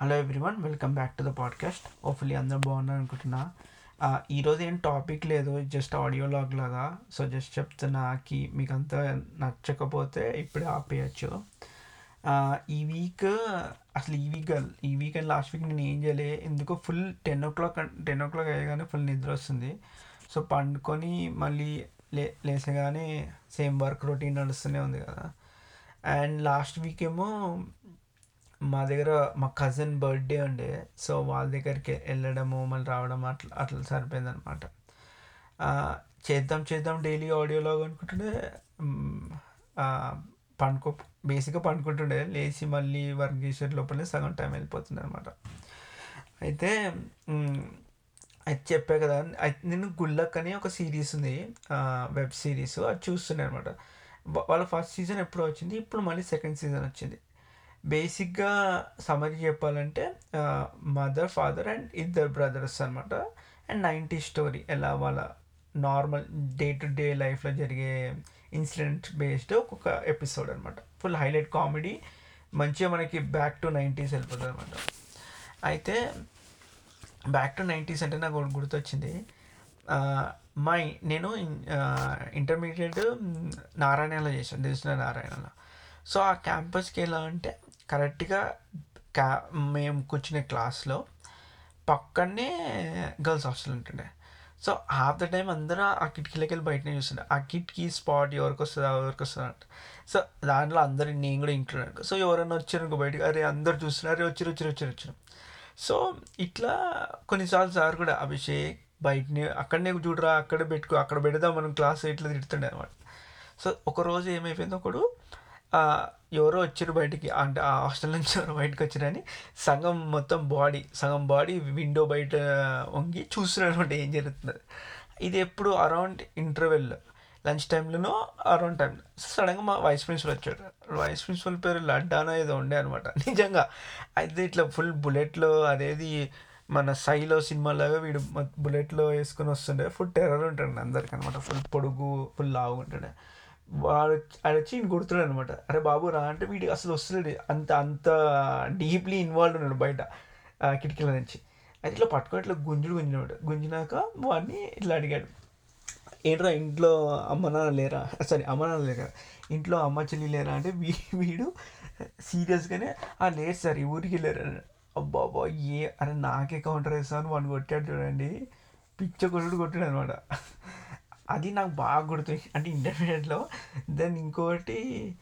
Hello everyone welcome back to the podcast hopefully అందరూ బాగున్నారు అనుకుంటున్నా. ఈరోజు ఏం టాపిక్ లేదు జస్ట్ ఆడియో లాగ్ లాగా. సో జస్ట్ చెప్తున్నాకి మీకు అంతా నచ్చకపోతే ఇప్పుడే ఆపేయచ్చు. ఈ వీక్ అసలు ఈ వీక్ ఈ వీక్ అండ్ లాస్ట్ వీక్ నేను ఏం చేయలే. ఎందుకో full ten o'clock ten o'clock అయ్యగానే full నిద్ర వస్తుంది. సో పండుకొని మళ్ళీ లే లేసగానే సేమ్ వర్క్ రొటీన్ నడుస్తూనే ఉంది కదా. అండ్ లాస్ట్ వీక్ ఏమో మా దగ్గర మా కజిన్ బర్త్డే ఉండే. సో వాళ్ళ దగ్గరికి వెళ్ళడము మళ్ళీ రావడం అట్లా అట్లా సరిపోయింది అనమాట చేద్దాం చేద్దాం డైలీ ఆడియోలాగ్ అనుకుంటుండే. పండుకో బేసిక్గా పండుకుంటుండే. లేచి మళ్ళీ వర్క్ చేసే లోపలే సగం టైం వెళ్ళిపోతుంది అనమాట అయితే అది చెప్పా కదా అయితే నేను గుళ్ళక్ అని ఒక సిరీస్ ఉంది. వెబ్ సిరీస్ అది చూస్తున్నాను అనమాట. వాళ్ళ ఫస్ట్ సీజన్ ఎప్పుడో వచ్చింది ఇప్పుడు మళ్ళీ సెకండ్ సీజన్ వచ్చింది. బేసిక్గా సమరీ చెప్పాలంటే మదర్ ఫాదర్ అండ్ ఇద్దరు బ్రదర్స్ అనమాట అండ్ నైంటీ స్టోరీ ఎలా వాళ్ళ నార్మల్ డే టు డే లైఫ్లో జరిగే ఇన్సిడెంట్ బేస్డ్ ఒక్కొక్క ఎపిసోడ్ అనమాట ఫుల్ హైలైట్ కామెడీ మంచిగా మనకి బ్యాక్ టు నైంటీస్ వెళ్ళిపోతుంది అనమాట అయితే బ్యాక్ టు నైంటీస్ అంటే నాకు గుర్తొచ్చింది. ఆ, మా నేను ఇంటర్మీడియట్ నారాయణలో చేశాను దిల్సిన నారాయణలో. సో ఆ క్యాంపస్కి ఎలా అంటే కరెక్ట్గా క్యా మేము కూర్చునే క్లాస్లో పక్కనే గర్ల్స్ హాస్టల్ ఉంటుండే. సో హాఫ్ ద టైం అందరూ ఆ కిటికీలోకి వెళ్ళి బయటనే చూస్తుండే. ఆ కిటికీ స్పాట్ ఎవరికి వస్తుందా ఎవరికి వస్తుందా అంట. సో దాంట్లో అందరూ నేను కూడా ఇంక్లూడ్ సో ఎవరైనా వచ్చారు ఇంకో బయటకు అరే అందరు చూస్తున్నారు అరే వచ్చారు వచ్చారు వచ్చారు వచ్చారు. సో ఇట్లా కొన్నిసార్లు సార్ కూడా అభిషేక్ బయటనే అక్కడనే చూడరా అక్కడ పెట్టుకో అక్కడ పెడదాం మనం క్లాస్ ఇట్లా తిడుతుండే అనమాట సో ఒకరోజు ఏమైపోయింది ఒకడు ఎవరో వచ్చారు బయటికి. అంటే ఆ హాస్టల్ నుంచి ఎవరో బయటకు వచ్చారని సగం మొత్తం బాడీ సగం బాడీ విండో బయట వంగి చూస్తున్నాడు అనమాట ఏం జరుగుతుంది ఇది ఎప్పుడు అరౌండ్ ఇంటర్వెల్ లంచ్ టైంలోనో అరౌండ్ టైం. సడన్గా మా వైస్ ప్రిన్సిపల్ వచ్చాడు. వైస్ ప్రిన్సిపల్ పేరు లడ్డానో ఏదో ఉండే అనమాట నిజంగా అయితే ఇట్లా ఫుల్ బుల్లెట్లో అదేది మన సైలో సినిమాలాగా వీడు బుల్లెట్లో వేసుకొని వస్తుండే. ఫుల్ టెర్రర్ ఉంటాడు అందరికి అనమాట ఫుల్ పొడుగు ఫుల్ లావుగా ఉంటాడు. వాడు ఆయన వచ్చి ఈయన కొడుతున్నాడు అనమాట అరే బాబు రా అంటే వీడు అసలు వస్తున్నాడు అంత అంత డీప్లీ ఇన్వాల్వ్ ఉన్నాడు బయట కిటికీల నుంచి. అయితే ఇట్లా పట్టుకొని ఇట్లా గుంజుడు గుంజినమాట గుంజినాక వాడిని ఇట్లా అడిగాడు. ఏంట్రా ఇంట్లో అమ్మ నాన్న లేరా? సారీ అమ్మ నాన్న లేరా? ఇంట్లో అమ్మ చెల్లి లేరా? అంటే వీ వీడు సీరియస్గానే ఆ లేదు సార్ ఈ ఊరికి వెళ్ళారు అబ్బాబా ఏ అరే నాకే కౌంటర్ వేస్తాను వాడిని కొట్టాడు చూడండి. పిచ్చ కొట్టుడు కొట్టాడు అనమాట అది నాకు బాగా గుర్తు అంటే ఇంటర్మీడియట్లో దెన్ ఇంకోటి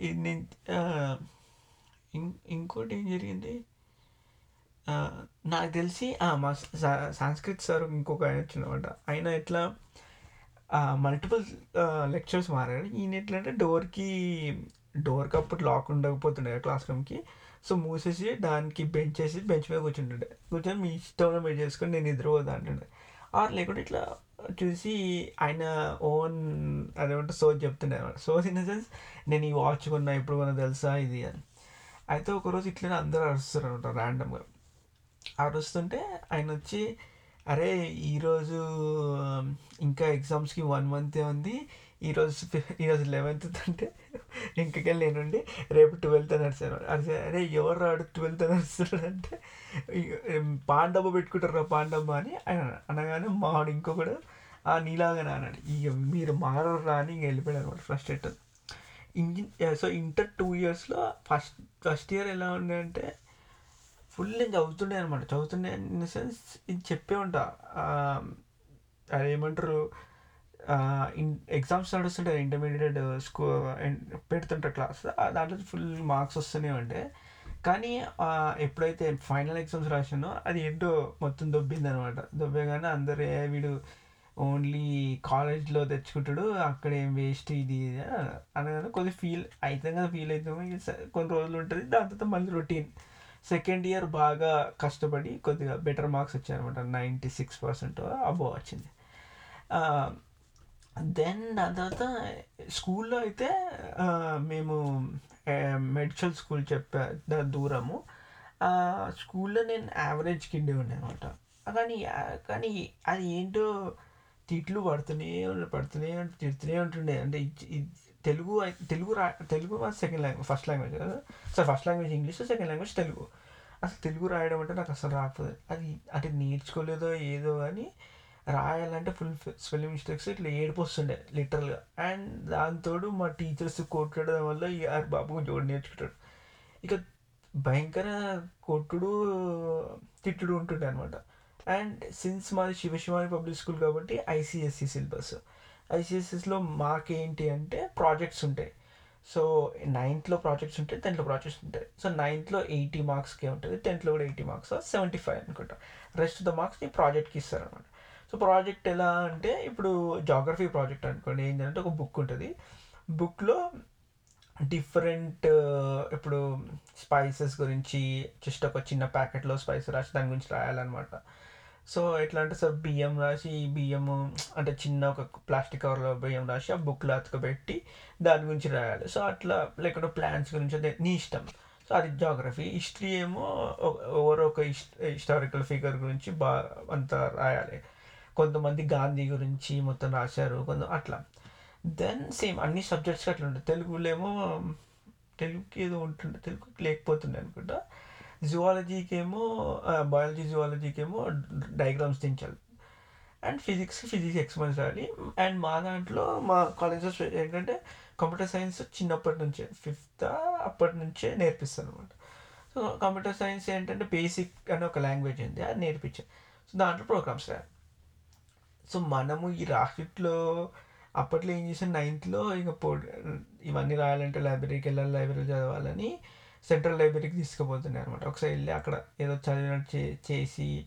ఇది నేను ఇంకోటి ఏం జరిగింది? నాకు తెలిసి మా సా- సార్ ఇంకొక ఆయన వచ్చిందనమాట ఆయన ఎట్లా మల్టిపుల్ లెక్చర్స్ మారాడు. ఈయన ఎట్లా అంటే డోర్కి డోర్కి అప్పుడు లాక్ ఉండకపోతుండే క్లాస్ రూమ్కి సో మూసేసి దానికి బెంచ్ వేసి బెంచ్ మీద కూర్చుంటుండే. కూర్చొని మీ ఇష్టంలో మీరు చేసుకొని నేను నిద్రపోతా అంటుండే. ఆర్ లేకుంటే ఇట్లా చూసి ఆయన ఓన్ అదేమంటే సోజ్ చెప్తుండే అనమాట. సోజ్ ఇన్ ద సెన్స్ నేను ఈ వాచ్ కొన్నా ఎప్పుడు కొన్నా తెలుసా ఇది అని. అయితే ఒకరోజు ఇట్లనే అందరూ అరుస్తారు అనమాట ర్యాండమ్గా అరుస్తుంటే ఆయన వచ్చి అరే ఈరోజు ఇంకా ఎగ్జామ్స్కి వన్ మంతే ఉంది. ఈరోజు ఈరోజు లెవెన్త్ అంటే ఇంకెళ్ళి నేనుండి రేపు ట్వెల్త్ నడిచాను. అరే అరే ఎవరు రాడు ట్వెల్త్ నడుస్తున్నాడు అంటే పాండమ్మ పెట్టుకుంటారు పాండమ్మ అని అనగానే మావాడు ఇంకొకడు ఆ నీలాగానే అన్నాడు ఇక మీరు మారరు రా అని ఇంక వెళ్ళిపోయాడు అనమాట ఎట్ ఇంజిన్ సో ఇంటర్ టూ ఇయర్స్లో ఫస్ట్ ఫస్ట్ ఇయర్ ఎలా ఉండే అంటే ఫుల్ నేను చదువుతుండే అనమాట. చదువుతుండే ఇన్ ద సెన్స్ ఇది చెప్పే ఉంటా. ఆ, అదేమంటారు? ఎగ్జామ్స్ నడుస్తుంటే ఇంటర్మీడియట్ స్కూ పెడుతుంటారు క్లాస్ దాంట్లో ఫుల్ మార్క్స్ వస్తూనే ఉండే. కానీ ఎప్పుడైతే ఫైనల్ ఎగ్జామ్స్ రాసానో అది ఏంటో మొత్తం దొబ్బింది అనమాట దొబ్బేగానే అందరూ "ఏ, వీడు ఓన్లీ కాలేజ్లో తెచ్చుకుంటాడు అక్కడ ఏం వేస్ట్ ఇది ఇది అని అనగానే కొద్దిగా ఫీల్ అవుతాం కదా ఫీల్ అవుతాము కొన్ని రోజులు ఉంటుంది. దాని తర్వాత మళ్ళీ రొటీన్ సెకండ్ ఇయర్ బాగా కష్టపడి కొద్దిగా బెటర్ మార్క్స్ వచ్చాయన్నమాట నైంటీ సిక్స్ పర్సెంట్ అబోవ్ వచ్చింది దెన్ దాని తర్వాత స్కూల్లో అయితే మేము మెడికల్ స్కూల్ చెప్పా దూరము. స్కూల్లో నేను యావరేజ్ కిడ్ అనమాట కానీ కానీ అది ఏంటో తిట్లు పడుతూనే పడుతూనే తిడుతూనే ఉంటుండే. అంటే తెలుగు తెలుగు రా Telugu second language first language కదా. Sir first language English second language Telugu. అసలు తెలుగు రాయడం అంటే నాకు అసలు రాకపోదు. అది అంటే నేర్చుకోలేదో ఏదో కానీ రాయాలంటే ఫుల్ స్పెల్లింగ్ మిస్టేక్స్ ఇట్లా ఏడుపు వస్తుండే లిటరల్గా అండ్ దాంతోడు మా టీచర్స్ కొట్టడం వల్ల ఆర్ బాబు కొంచెం ఒకటి నేర్చుకుంటాడు. ఇక భయంకర కొట్టుడు తిట్టుడు ఉంటుండే అనమాట అండ్ సిన్స్ మాది శివశివాని పబ్లిక్ స్కూల్ కాబట్టి ఐసిఎస్సి సిలబస్ ఐసిఎస్సిస్లో మాకేంటి అంటే ప్రాజెక్ట్స్ ఉంటాయి. సో నైన్త్లో ప్రాజెక్ట్స్ ఉంటాయి టెన్త్లో ప్రాజెక్ట్స్ ఉంటాయి. సో నైన్త్లో ఎయిటీ మార్క్స్కే ఉంటుంది టెన్త్లో కూడా ఎయిటీ మార్క్స్ సెవెంటీ ఫైవ్ అనుకుంటా. రెస్ట్ ఆఫ్ ద మార్క్స్ నీ ప్రాజెక్ట్కి ఇస్తారనమాట సో ప్రాజెక్ట్ ఎలా అంటే ఇప్పుడు జాగ్రఫీ ప్రాజెక్ట్ అనుకోండి ఏంటంటే ఒక బుక్ ఉంటుంది. బుక్లో డిఫరెంట్ ఇప్పుడు స్పైసెస్ గురించి జస్ట్ ఒక చిన్న ప్యాకెట్లో స్పైస్ రాసి దాని గురించి రాయాలన్నమాట. సో ఎట్లా అంటే సార్ బియ్యం రాసి బియ్యము అంటే చిన్న ఒక ప్లాస్టిక్ కవర్లో బియ్యం రాసి ఆ బుక్లో అతకబెట్టి దాని గురించి రాయాలి. సో అట్లా లేకుంటే ప్లాన్స్ గురించి అదే నీ ఇష్టం. సో అది జాగ్రఫీ హిస్టరీ ఏమో ఎవరో ఒక హిస్టారికల్ ఫిగర్ గురించి బా అంత రాయాలి. కొంతమంది గాంధీ గురించి మొత్తం రాశారు కొంత అట్లా. దెన్ సేమ్ అన్ని సబ్జెక్ట్స్కి అట్లా ఉంటుంది తెలుగులో ఏమో తెలుగుకి ఏదో ఉంటుండే తెలుగుకి లేకపోతుండే అనుకుంటా. జువాలజీకి ఏమో బయాలజీ జువాలజీకి ఏమో డయాగ్రామ్స్ దించాలి. అండ్ ఫిజిక్స్ ఫిజిక్స్ ఎక్స్పెరిమెంట్స్ రాయాలి. అండ్ మా దాంట్లో మా కాలేజెస్ ఏంటంటే కంప్యూటర్ సైన్స్ చిన్నప్పటి నుంచే ఫిఫ్త్ అప్పటి నుంచే నేర్పిస్తాను అనమాట సో కంప్యూటర్ సైన్స్ ఏంటంటే బేసిక్ అనే ఒక లాంగ్వేజ్ ఉంది అది నేర్పించాను సో దాంట్లో ప్రోగ్రామ్స్ రాయాలి. సో మనము ఈ రాకెట్లో అప్పట్లో ఏం చేసాం? నైన్త్లో ఇక పో ఇవన్నీ రాయాలంటే లైబ్రరీకి వెళ్ళాలి లైబ్రరీ చదవాలని సెంట్రల్ లైబ్రరీకి తీసుకుపోతున్నాయి అనమాట ఒకసారి వెళ్ళి అక్కడ ఏదో చదివినట్టు చే చేసి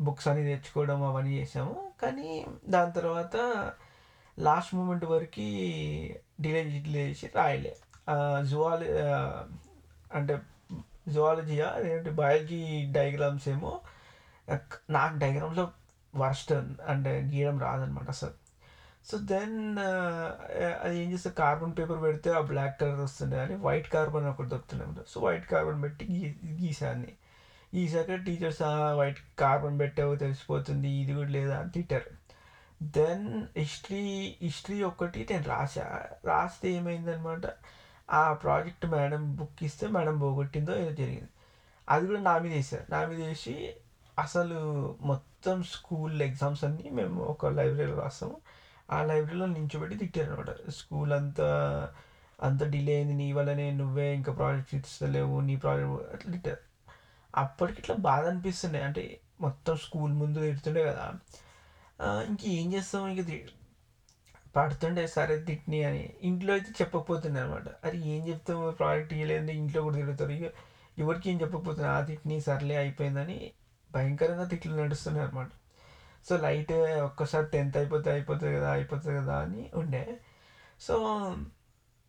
బుక్స్ అన్ని తెచ్చుకోవడం అవన్నీ చేసాము. కానీ దాని తర్వాత లాస్ట్ మూమెంట్ వరకు డిలే డిలే చేసి రాయలే. జువాలజీ అంటే జువాలజీయా? బయాలజీ డయాగ్రామ్స్ ఏమో? నాకు డయాగ్రామ్స్లో వర్స్ట్ అంటే గీయడం రాదనమాట అసలు. సో దెన్ uh, uh, అది ఏం చేస్తే కార్బన్ పేపర్ పెడితే ఆ బ్లాక్ కలర్ వస్తుండే అని వైట్ కార్బన్ ఒకటి దొరుకుతుండే సో వైట్ కార్బన్ పెట్టి గీ గీసాన్ని గీసాక టీచర్స్ వైట్ కార్బన్ పెట్టావు తెలిసిపోతుంది ఇది కూడా లేదా అని తిట్టారు. దెన్ హిస్టరీ హిస్టరీ ఒకటి నేను రాసా రాస్తే ఏమైందనమాట? ఆ ప్రాజెక్ట్ మేడం బుక్ ఇస్తే మేడం పోగొట్టిందో ఏదో జరిగింది. అది కూడా నా మీద వేసారు నా మీద వేసి అసలు మొత్తం మొత్తం స్కూల్ ఎగ్జామ్స్ అన్నీ మేము ఒక లైబ్రరీలో రాస్తాము ఆ లైబ్రరీలో నించోబెట్టి తిట్టారు అనమాట స్కూల్ అంతా అంత డిలే అయింది. నీ వల్లనే నువ్వే ఇంకా ప్రాజెక్ట్ ఇస్తలేవు నీ ప్రాజెక్ట్ అట్లా తిట్టారు. అప్పటికి ఇట్లా బాధ అనిపిస్తుండే. అంటే మొత్తం స్కూల్ ముందు తిడుతుండే కదా. ఇంకేం చేస్తాం ఇంక పడుతుండే సరే తిట్ని అని. ఇంట్లో అయితే చెప్పకపోతుండే అనమాట అది ఏం చెప్తాము ప్రాజెక్ట్ ఇవ్వలేదు ఇంట్లో కూడా తిరుగుతారు ఇక ఎవరికి ఏం చెప్పకపోతుంది ఆ తిట్ని సర్లే అయిపోయిందని భయంకరంగా తిట్లు నడుస్తున్నాయి అనమాట సో లైట్ ఒక్కసారి టెన్త్ అయిపోతే అయిపోతుంది కదా అయిపోతుంది కదా అని ఉండే. సో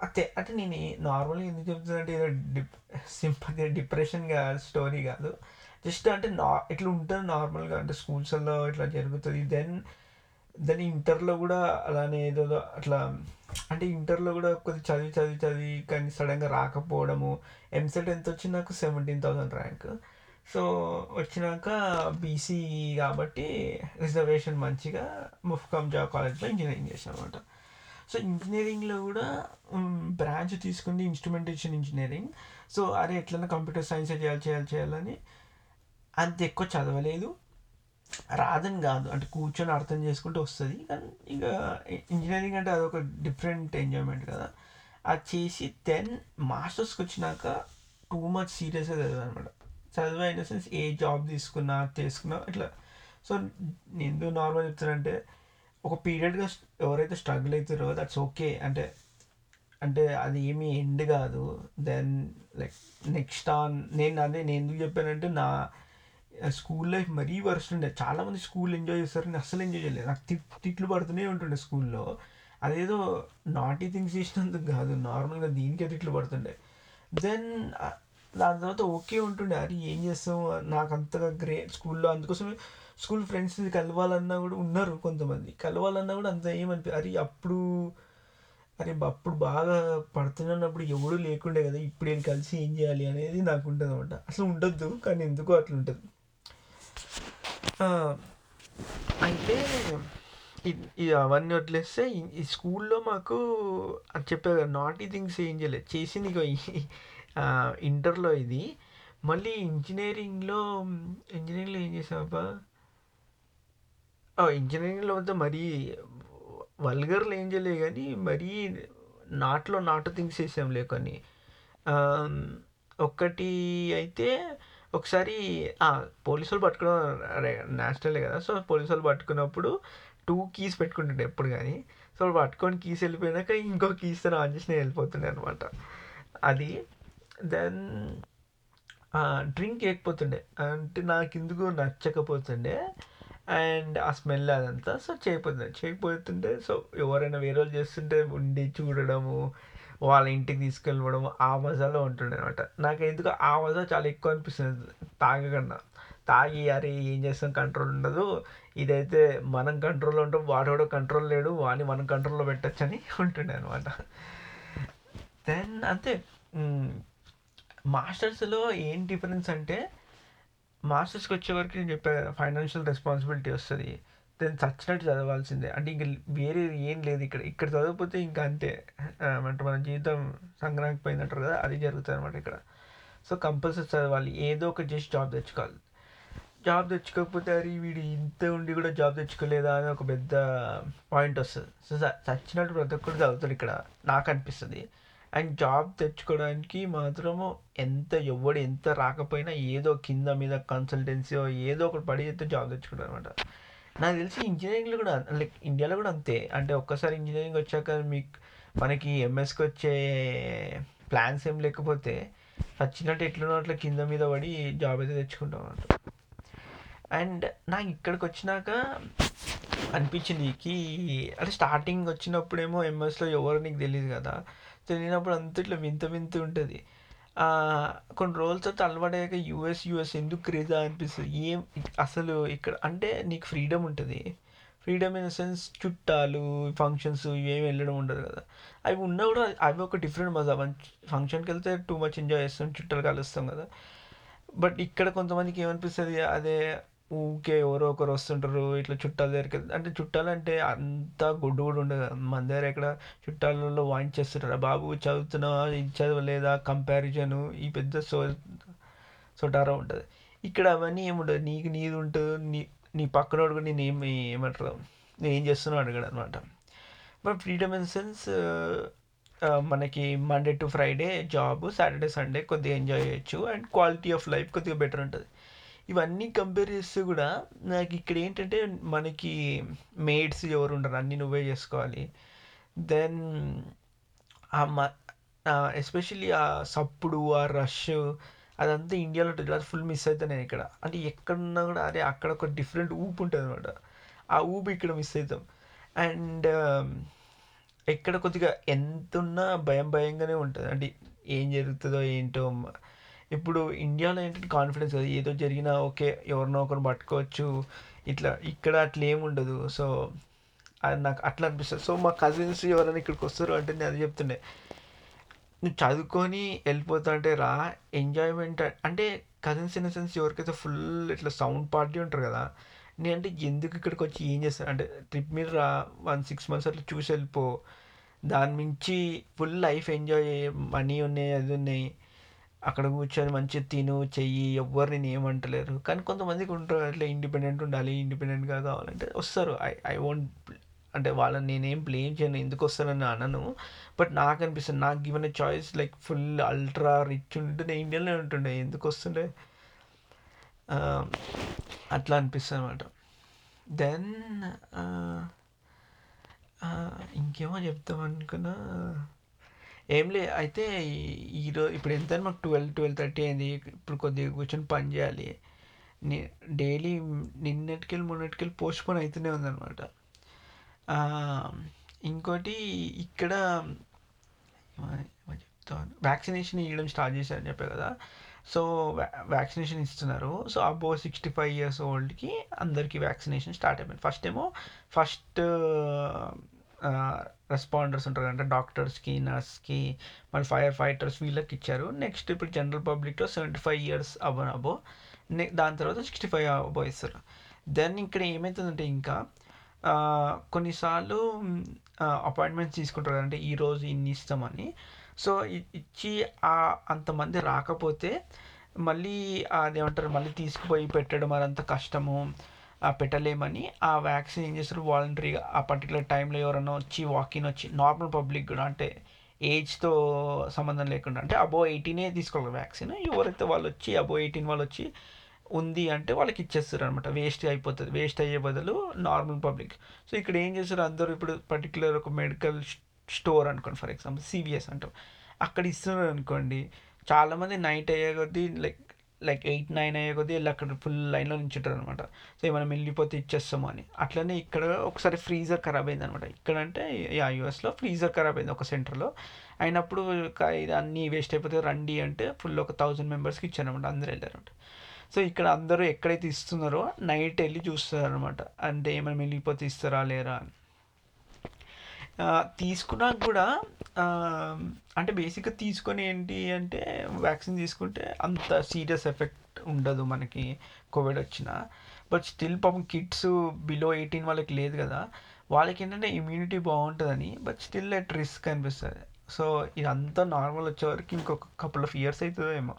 అతే అంటే నేను నార్మల్గా ఎందుకు చెప్తున్నానంటే ఏదో డిప్ సింపతి డిప్రెషన్గా స్టోరీ కాదు. జస్ట్ అంటే నా ఇట్లా ఉంటుంది నార్మల్గా. అంటే స్కూల్స్లో ఇట్లా జరుగుతుంది. దెన్ దెన్ ఇంటర్లో కూడా అలానే ఏదో అట్లా అంటే ఇంటర్లో కూడా కొద్ది చదివి చదివి చదివి కానీ సడన్గా రాకపోవడము. ఎంసెట్ ఎంత వచ్చింది నాకు? Seventeen thousand rank. సో వచ్చినాక బీసీ కాబట్టి రిజర్వేషన్ మంచిగా ముఫ్కామ్ జా కాలేజ్లో ఇంజనీరింగ్ చేశాను అనమాట సో ఇంజనీరింగ్లో కూడా బ్రాంచ్ తీసుకుంది ఇన్స్ట్రుమెంటేషన్ ఇంజనీరింగ్. సో అరే ఎట్లన్నా కంప్యూటర్ సైన్స్ చేయాలి చేయాలి చేయాలని అంత ఎక్కువ చదవలేదు. రాదని కాదు. అంటే కూర్చొని అర్థం చేసుకుంటే వస్తుంది. కానీ ఇక ఇంజనీరింగ్ అంటే అదొక డిఫరెంట్ ఎంజాయ్మెంట్ కదా. అది చేసి దెన్ మాస్టర్స్కి వచ్చినాక టూ మచ్ సీరియస్గా చదివాను అనమాట చదువు అయిన సెన్స్ ఏ జాబ్ తీసుకున్నా తీసుకున్నా ఇట్లా. సో నేను నార్మల్ చెప్తానంటే ఒక పీరియడ్గా ఎవరైతే స్ట్రగుల్ అవుతారో దట్స్ ఓకే అంటే అంటే అది ఏమీ ఎండ్ కాదు. దెన్ లైక్ నెక్స్ట్ ఆన్ నేను అదే నేను ఎందుకు చెప్పానంటే నా స్కూల్ లైఫ్ మరీ వర్స్ట్ ఉండే. చాలామంది స్కూల్ ఎంజాయ్ చేస్తారు నేను అస్సలు ఎంజాయ్ చేయలేదు. నాకు తిట్ తిట్లు పడుతూనే ఉంటుండే స్కూల్లో అదేదో నాటీ థింగ్స్ చేసినందుకు కాదు నార్మల్గా దీనికే తిట్లు పడుతుండే. దెన్ దాని తర్వాత ఓకే ఉంటుండే అది ఏం చేస్తాం నాకు అంతగా గ్రే స్కూల్లో అందుకోసం స్కూల్ ఫ్రెండ్స్ కలవాలన్నా కూడా ఉన్నారు కొంతమంది. కలవాలన్నా కూడా అంత ఏమనిపి అరే అప్పుడు అరే అప్పుడు బాగా పడుతున్నప్పుడు ఎవడు లేకుండే కదా ఇప్పుడు నేను కలిసి ఏం చేయాలి? అనేది నాకు ఉంటుంది అనమాట అసలు ఉండొద్దు కానీ ఎందుకో అట్లా ఉంటుంది. అయితే అవన్నీ వదిలేస్తే ఈ స్కూల్లో మాకు అది చెప్పే నాటీ థింగ్స్ ఏం చేయలేదు. చేసింది ఇంటర్లో ఇది. మళ్ళీ ఇంజనీరింగ్లో ఇంజనీరింగ్లో ఏం చేసావబ్బా? ఇంజనీరింగ్లో వద్ద మరీ వల్గర్లు ఏం చేయలేదు కానీ మరీ నాట్లో నాటు థింగ్స్ వేసాంలే కొన్ని. ఒక్కటి అయితే ఒకసారి పోలీసు వాళ్ళు పట్టుకోవడం నేషనలే కదా. సో పోలీసు వాళ్ళు పట్టుకున్నప్పుడు టూ కీస్ పెట్టుకుంటుండే ఎప్పుడు కానీ. సో పట్టుకొని కీస్ వెళ్ళిపోయినాక ఇంకో కీస్తో ఆన్ వెళ్ళిపోతుండే అనమాట అది దెన్ డ్రింక్ చేయకపోతుండే. అంటే నాకు ఎందుకు నచ్చకపోతుండే. అండ్ ఆ స్మెల్ అదంతా సో చేయకపోతుండే. చేయకపోతుంటే సో ఎవరైనా వేరే వాళ్ళు చేస్తుంటే ఉండి చూడడము వాళ్ళ ఇంటికి తీసుకెళ్ళిపోవడం ఆ మజాలో ఉంటుండే అనమాట నాకు ఎందుకు ఆ మజా చాలా ఎక్కువ అనిపిస్తుంది. తాగకుండా. తాగి అరే ఏం చేస్తాం? కంట్రోల్ ఉండదు. ఇదైతే మనం కంట్రోల్లో ఉంటాం వాడు కూడా కంట్రోల్ లేడు వాడిని మనం కంట్రోల్లో పెట్టచ్చు అని ఉంటుండే అనమాట దెన్ అంతే. మాస్టర్స్లో ఏం డిఫరెన్స్ అంటే మాస్టర్స్కి వచ్చేవరకు నేను చెప్పా ఫైనాన్షియల్ రెస్పాన్సిబిలిటీ వస్తుంది. దెన్ చచ్చినట్టు చదవాల్సిందే. అంటే ఇంక వేరే ఏం లేదు ఇక్కడ. ఇక్కడ చదవకపోతే ఇంకా అంతే. అంటే మన జీవితం సంగ్రహానికి పోయిందంటారు కదా అది జరుగుతుంది అనమాట ఇక్కడ. సో కంపల్సరీ చదవాలి. ఏదో ఒక జస్ట్ జాబ్ తెచ్చుకోవాలి. జాబ్ తెచ్చుకోకపోతే అరే వీడు ఇంత ఉండి కూడా జాబ్ తెచ్చుకోలేదా అని ఒక పెద్ద పాయింట్ వస్తుంది. సో చచ్చినట్టు ప్రతి ఒక్కరు చదువుతాడు ఇక్కడ. నాకు అనిపిస్తుంది. అండ్ జాబ్ తెచ్చుకోవడానికి మాత్రము ఎంత ఎవడు ఎంత రాకపోయినా ఏదో కింద మీద కన్సల్టెన్సీ ఏదో ఒకటి పడి చేస్తే జాబ్ తెచ్చుకుంటారు అనమాట నాకు తెలిసి ఇంజనీరింగ్లో కూడా లైక్ ఇండియాలో కూడా అంతే. అంటే ఒక్కసారి ఇంజనీరింగ్ వచ్చాక మీకు మనకి ఎంఎస్కి వచ్చే ప్లాన్స్ ఏం లేకపోతే వచ్చినట్టు ఎట్లున్నో అట్లా కింద మీద పడి జాబ్ అయితే తెచ్చుకుంటాం అనమాట అండ్ నాకు ఇక్కడికి వచ్చినాక అనిపించింది కి అంటే స్టార్టింగ్ వచ్చినప్పుడేమో ఎంఎస్లో ఎవరు నీకు తెలియదు కదా. తెలియనప్పుడు అంత ఇట్లా వింత వింత ఉంటుంది. కొన్ని రోజుల తర్వాత అలవాటయ్యాక యూఎస్ యూఎస్ ఎందుకు క్రేజా అనిపిస్తుంది? ఏం అసలు ఇక్కడ అంటే నీకు ఫ్రీడమ్ ఉంటుంది. ఫ్రీడమ్ ఇన్ సెన్స్ చుట్టాలు ఫంక్షన్స్ ఇవేమి వెళ్ళడం ఉండదు కదా. అవి ఉన్నా కూడా అవి ఒక డిఫరెంట్ మజా. ఫంక్షన్కి వెళ్తే టూ మచ్ ఎంజాయ్ చేస్తాం చుట్టాలు కలుస్తాం కదా. బట్ ఇక్కడ కొంతమందికి ఏమనిపిస్తుంది అదే ఊకే ఎవరో ఒకరు వస్తుంటారు ఇట్లా చుట్టాల దగ్గరికి అంటే చుట్టాలు అంటే అంత గుడ్డు కూడా ఉండదు. మన దగ్గర ఎక్కడ చుట్టాలలో వాయించేస్తుంటారు బాబు చదువుతున్నావా ఇది చదవలేదా? కంపారిజను ఈ పెద్ద సో సొటారా ఉంటుంది. ఇక్కడ అవన్నీ ఏముండదు నీకు నీది ఉంటుంది నీ నీ పక్కనోడు కూడా నేను ఏం ఏమంటారు? నేను ఏం చేస్తున్నావు అడగడు అనమాట బట్ ఫ్రీడమ్ ఇన్ సెన్స్ మనకి Monday to Friday job Saturday Sunday కొద్దిగా ఎంజాయ్ చేయొచ్చు. అండ్ క్వాలిటీ ఆఫ్ లైఫ్ కొద్దిగా బెటర్ ఉంటుంది. ఇవన్నీ కంపేర్ చేస్తే కూడా నాకు ఇక్కడ ఏంటంటే మనకి మేడ్స్ ఎవరు ఉండరు అన్నీ నువ్వే చేసుకోవాలి. దెన్ ఆ మ ఎస్పెషల్లీ ఆ సప్పుడు ఆ రష్ అదంతా ఇండియాలో ఉంటుంది అది ఫుల్ మిస్ అవుతాను నేను ఇక్కడ. అంటే ఎక్కడున్నా కూడా అదే అక్కడ ఒక డిఫరెంట్ ఊపు ఉంటుంది అనమాట ఆ ఊపు ఇక్కడ మిస్ అవుతాం. అండ్ um, ఎక్కడ కొద్దిగా ఎంత ఉన్నా భయం భయంగానే ఉంటుంది. అంటే ఏం జరుగుతుందో ఏంటో ఇప్పుడు ఇండియాలో ఏంటంటే కాన్ఫిడెన్స్ కదా ఏదో జరిగినా ఓకే ఎవరినో ఒకరు పట్టుకోవచ్చు. ఇట్లా ఇక్కడ అట్లా ఏముండదు ఉండదు. సో అది నాకు అట్లా అనిపిస్తుంది. సో మా కజిన్స్ ఎవరైనా ఇక్కడికి వస్తారు అంటే నేను అది చెప్తుండే. నువ్వు చదువుకొని వెళ్ళిపోతా అంటే రా ఎంజాయ్మెంట్ అంటే కజిన్స్ ఇన్ సెన్స్ ఎవరికైతే ఫుల్ ఇట్లా సౌండ్ పార్టీ ఉంటారు కదా నేను అంటే ఎందుకు ఇక్కడికి వచ్చి ఏం చేస్తాను అంటే ట్రిప్ మీద రా వన్ సిక్స్ మంత్స్ అట్లా చూసి వెళ్ళిపో. దాని మించి ఫుల్ లైఫ్ ఎంజాయ్ మనీ ఉన్నాయి అది ఉన్నాయి. అక్కడ కూర్చొని మంచిగా తిను చెయ్యి ఎవరిని ఏమంటలేరు. కానీ కొంతమందికి ఉంటారు అట్లా ఇండిపెండెంట్ ఉండాలి ఇండిపెండెంట్గా కావాలంటే వస్తారు. ఐ ఐ వాంట్ అంటే వాళ్ళని నేనేం బ్లేమ్ చేయను ఎందుకు వస్తానని అనను. బట్ నాకు అనిపిస్తుంది నాకు given choice like full ultra rich ఉంటే నేను ఇండియాలోనే ఉంటుండే ఎందుకు వస్తుండే? అట్లా అనిపిస్తుంది అనమాట దెన్ ఇంకేమో చెప్తాం అనుకున్నా. ఏం లే అయితే ఈరోజు ఇప్పుడు ఎంత మాకు ట్వెల్వ్ ట్వెల్వ్ థర్టీ అయింది ఇప్పుడు కొద్దిగా కూర్చొని పని చేయాలి. డైలీ నిన్నటికెళ్ళి మొన్నటికెళ్ళి పోస్ట్పోన్ అవుతూనే ఉందన్నమాట. ఇంకోటి ఇక్కడ చెప్తాను. వ్యాక్సినేషన్ ఇవ్వడం స్టార్ట్ చేశారని చెప్పే కదా. సో వ్యాక్సినేషన్ ఇస్తున్నారు. So above sixty five years ఓల్డ్కి అందరికీ వ్యాక్సినేషన్ స్టార్ట్ అయిపోయింది. ఫస్ట్ ఏమో ఫస్ట్ రెస్పాండర్స్ ఉంటారు అంటే డాక్టర్స్కి నర్స్కి మళ్ళీ ఫైర్ ఫైటర్స్ వీళ్ళకి ఇచ్చారు. నెక్స్ట్ ఇప్పుడు జనరల్ పబ్లిక్లో seventy five years above above దాని తర్వాత సిక్స్టీ ఫైవ్ అబో ఇస్తారు. దెన్ ఇక్కడ ఏమవుతుందంటే ఇంకా కొన్నిసార్లు అపాయింట్మెంట్స్ తీసుకుంటారు అంటే ఈరోజు ఇన్ని ఇస్తామని. సో ఇచ్చి అంతమంది రాకపోతే మళ్ళీ అదేమంటారు మళ్ళీ తీసుకుపోయి పెట్టడం అదంత కష్టము. పెట్టలేమని ఆ వ్యాక్సిన్ ఏం చేస్తారు? వాలంటరీగా ఆ పర్టికులర్ టైంలో ఎవరైనా వచ్చి వాకిన్ వచ్చి నార్మల్ పబ్లిక్ కూడా అంటే ఏజ్తో సంబంధం లేకుండా అంటే అబో ఎయిటీనే తీసుకోవాలి వ్యాక్సిన్. ఎవరైతే వాళ్ళు వచ్చి అబో ఎయిటీన్ వాళ్ళు వచ్చి ఉంది అంటే వాళ్ళకి ఇచ్చేస్తారు అనమాట వేస్ట్ అయిపోతుంది. వేస్ట్ అయ్యే బదులు నార్మల్ పబ్లిక్ సో ఇక్కడ ఏం చేస్తారు? అందరూ ఇప్పుడు పర్టికులర్ ఒక మెడికల్ స్టోర్ అనుకోండి. ఫర్ ఎగ్జాంపుల్ సివిఎస్ అంటాం. అక్కడ ఇస్తున్నారు అనుకోండి చాలామంది నైట్ అయ్యే కొద్దీ లైక్ లైక్ ఎయిట్ నైన్ అయ్యే కొద్దీ వెళ్ళి అక్కడ ఫుల్ లైన్లో నించుంటారు అనమాట సో మనం వెళ్ళిపోతే ఇచ్చేస్తాము అని. అట్లనే ఇక్కడ ఒకసారి ఫ్రీజర్ ఖరాబ్ అయింది అనమాట ఇక్కడ అంటే ఆ యూఎస్లో ఫ్రీజర్ ఖరాబ్ అయింది ఒక సెంటర్లో అయినప్పుడు ఇది అన్నీ వేస్ట్ అయిపోతే రండి అంటే ఫుల్ ఒక థౌజండ్ మెంబర్స్కి ఇచ్చారనమాట అందరూ వెళ్ళారనమాట సో ఇక్కడ అందరూ ఎక్కడైతే ఇస్తున్నారో నైట్ వెళ్ళి చూస్తారనమాట అంటే ఏమైనా వెళ్ళిపోతే ఇస్తారా లేరా అని. తీసుకున్నాక కూడా అంటే బేసిక్గా తీసుకొని ఏంటి అంటే వ్యాక్సిన్ తీసుకుంటే అంత సీరియస్ ఎఫెక్ట్ ఉండదు మనకి కోవిడ్ వచ్చిన. బట్ స్టిల్ పాపం కిడ్స్ బిలో ఎయిటీన్ వాళ్ళకి లేదు కదా. వాళ్ళకి ఏంటంటే ఇమ్యూనిటీ బాగుంటుందని బట్ స్టిల్ అట్ రిస్క్ అనిపిస్తుంది. సో ఇదంతా నార్మల్ వచ్చేవరకు ఇంకొక కపుల్ ఆఫ్ ఇయర్స్ అవుతుందో ఏమో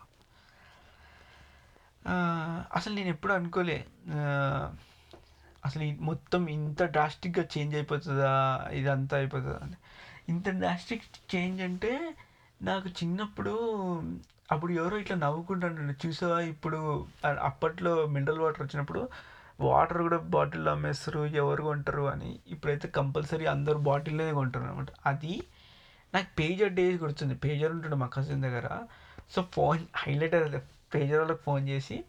అసలు నేను ఎప్పుడు అనుకోలే. అసలు మొత్తం ఇంత డ్రాస్టిక్గా చేంజ్ అయిపోతుందా? ఇదంతా అయిపోతుందా అని. ఇంత డ్రాస్టిక్ చేంజ్ అంటే నాకు చిన్నప్పుడు అప్పుడు ఎవరో ఇట్లా నవ్వుకుంటాను చూసావా ఇప్పుడు అప్పట్లో మినరల్ వాటర్ వచ్చినప్పుడు వాటర్ కూడా బాటిల్లో అమ్మేస్తారు ఎవరు కొంటారు అని. ఇప్పుడైతే కంపల్సరీ అందరు బాటిల్లోనే కొంటారు అనమాట అది నాకు పేజర్ డేస్ గుర్తుంది. పేజర్ ఉంటుండే మా కజిన్ దగ్గర. సో ఫోన్ హైలైట్ పేజర్ వాళ్ళకి ఫోన్ చేసి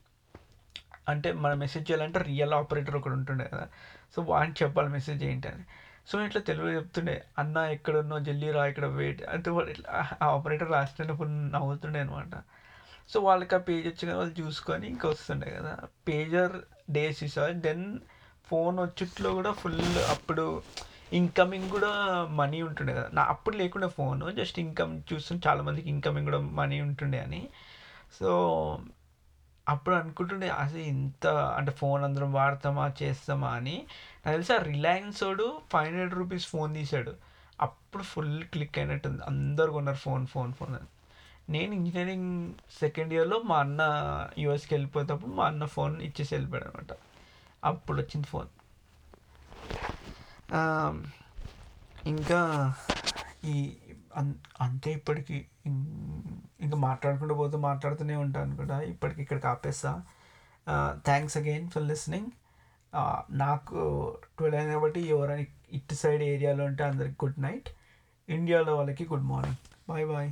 అంటే మనం మెసేజ్ చేయాలంటే రియల్ ఆపరేటర్ ఒకటి ఉంటుండే కదా. సో వాడిని చెప్పాలి మెసేజ్ ఏంటి అని సో ఇట్లా తెలుగు చెప్తుండే అన్న ఎక్కడున్నో జల్దీ రా ఇక్కడ వెయిట్ అంటే వాడు ఇట్లా ఆ ఆపరేటర్ రాసినప్పుడు నవ్వుతుండే అనమాట సో వాళ్ళకి ఆ పేజ్ వచ్చి వాళ్ళు చూసుకొని ఇంకా వస్తుండే కదా. పేజర్ డేస్ ఇసా దెన్ ఫోన్ వచ్చేట్లో కూడా ఫుల్ అప్పుడు ఇన్కమింగ్ కూడా మనీ ఉంటుండే కదా. నా అప్పుడు లేకుండా ఫోన్ జస్ట్ ఇన్కమ్ చూస్తుంటే చాలామందికి ఇన్కమింగ్ కూడా మనీ ఉంటుండే అని. సో అప్పుడు అనుకుంటుండే అసలు ఇంత అంటే ఫోన్ అందరం వాడతామా చేస్తామా అని. నాకు తెలిసి ఆ రిలయన్స్ వాడు ఫైవ్ హండ్రెడ్ రూపీస్ ఫోన్ తీశాడు. అప్పుడు ఫుల్ క్లిక్ అయినట్టుంది. అందరు కొన్నారు ఫోన్ ఫోన్ ఫోన్ అని. నేను ఇంజనీరింగ్ సెకండ్ ఇయర్లో మా అన్న యూఎస్కి వెళ్ళిపోయేటప్పుడు మా అన్న ఫోన్ ఇచ్చేసి వెళ్ళిపోయాడు అనమాట అప్పుడు వచ్చింది ఫోన్. ఇంకా ఈ అంతే ఇప్పటికి ఇంకా మాట్లాడుకుంటూ పోతూ మాట్లాడుతూనే ఉంటాను కూడా ఇప్పటికి ఇక్కడికి ఆపేస్తా. థ్యాంక్స్ అగైన్ ఫర్ లిస్నింగ్ నాకు ట్వెల్వ్ అయిన కాబట్టి ఎవరైనా ఇటు సైడ్ ఏరియాలో ఉంటే అందరికి గుడ్ నైట్ ఇండియాలో వాళ్ళకి గుడ్ మార్నింగ్ బాయ్ బాయ్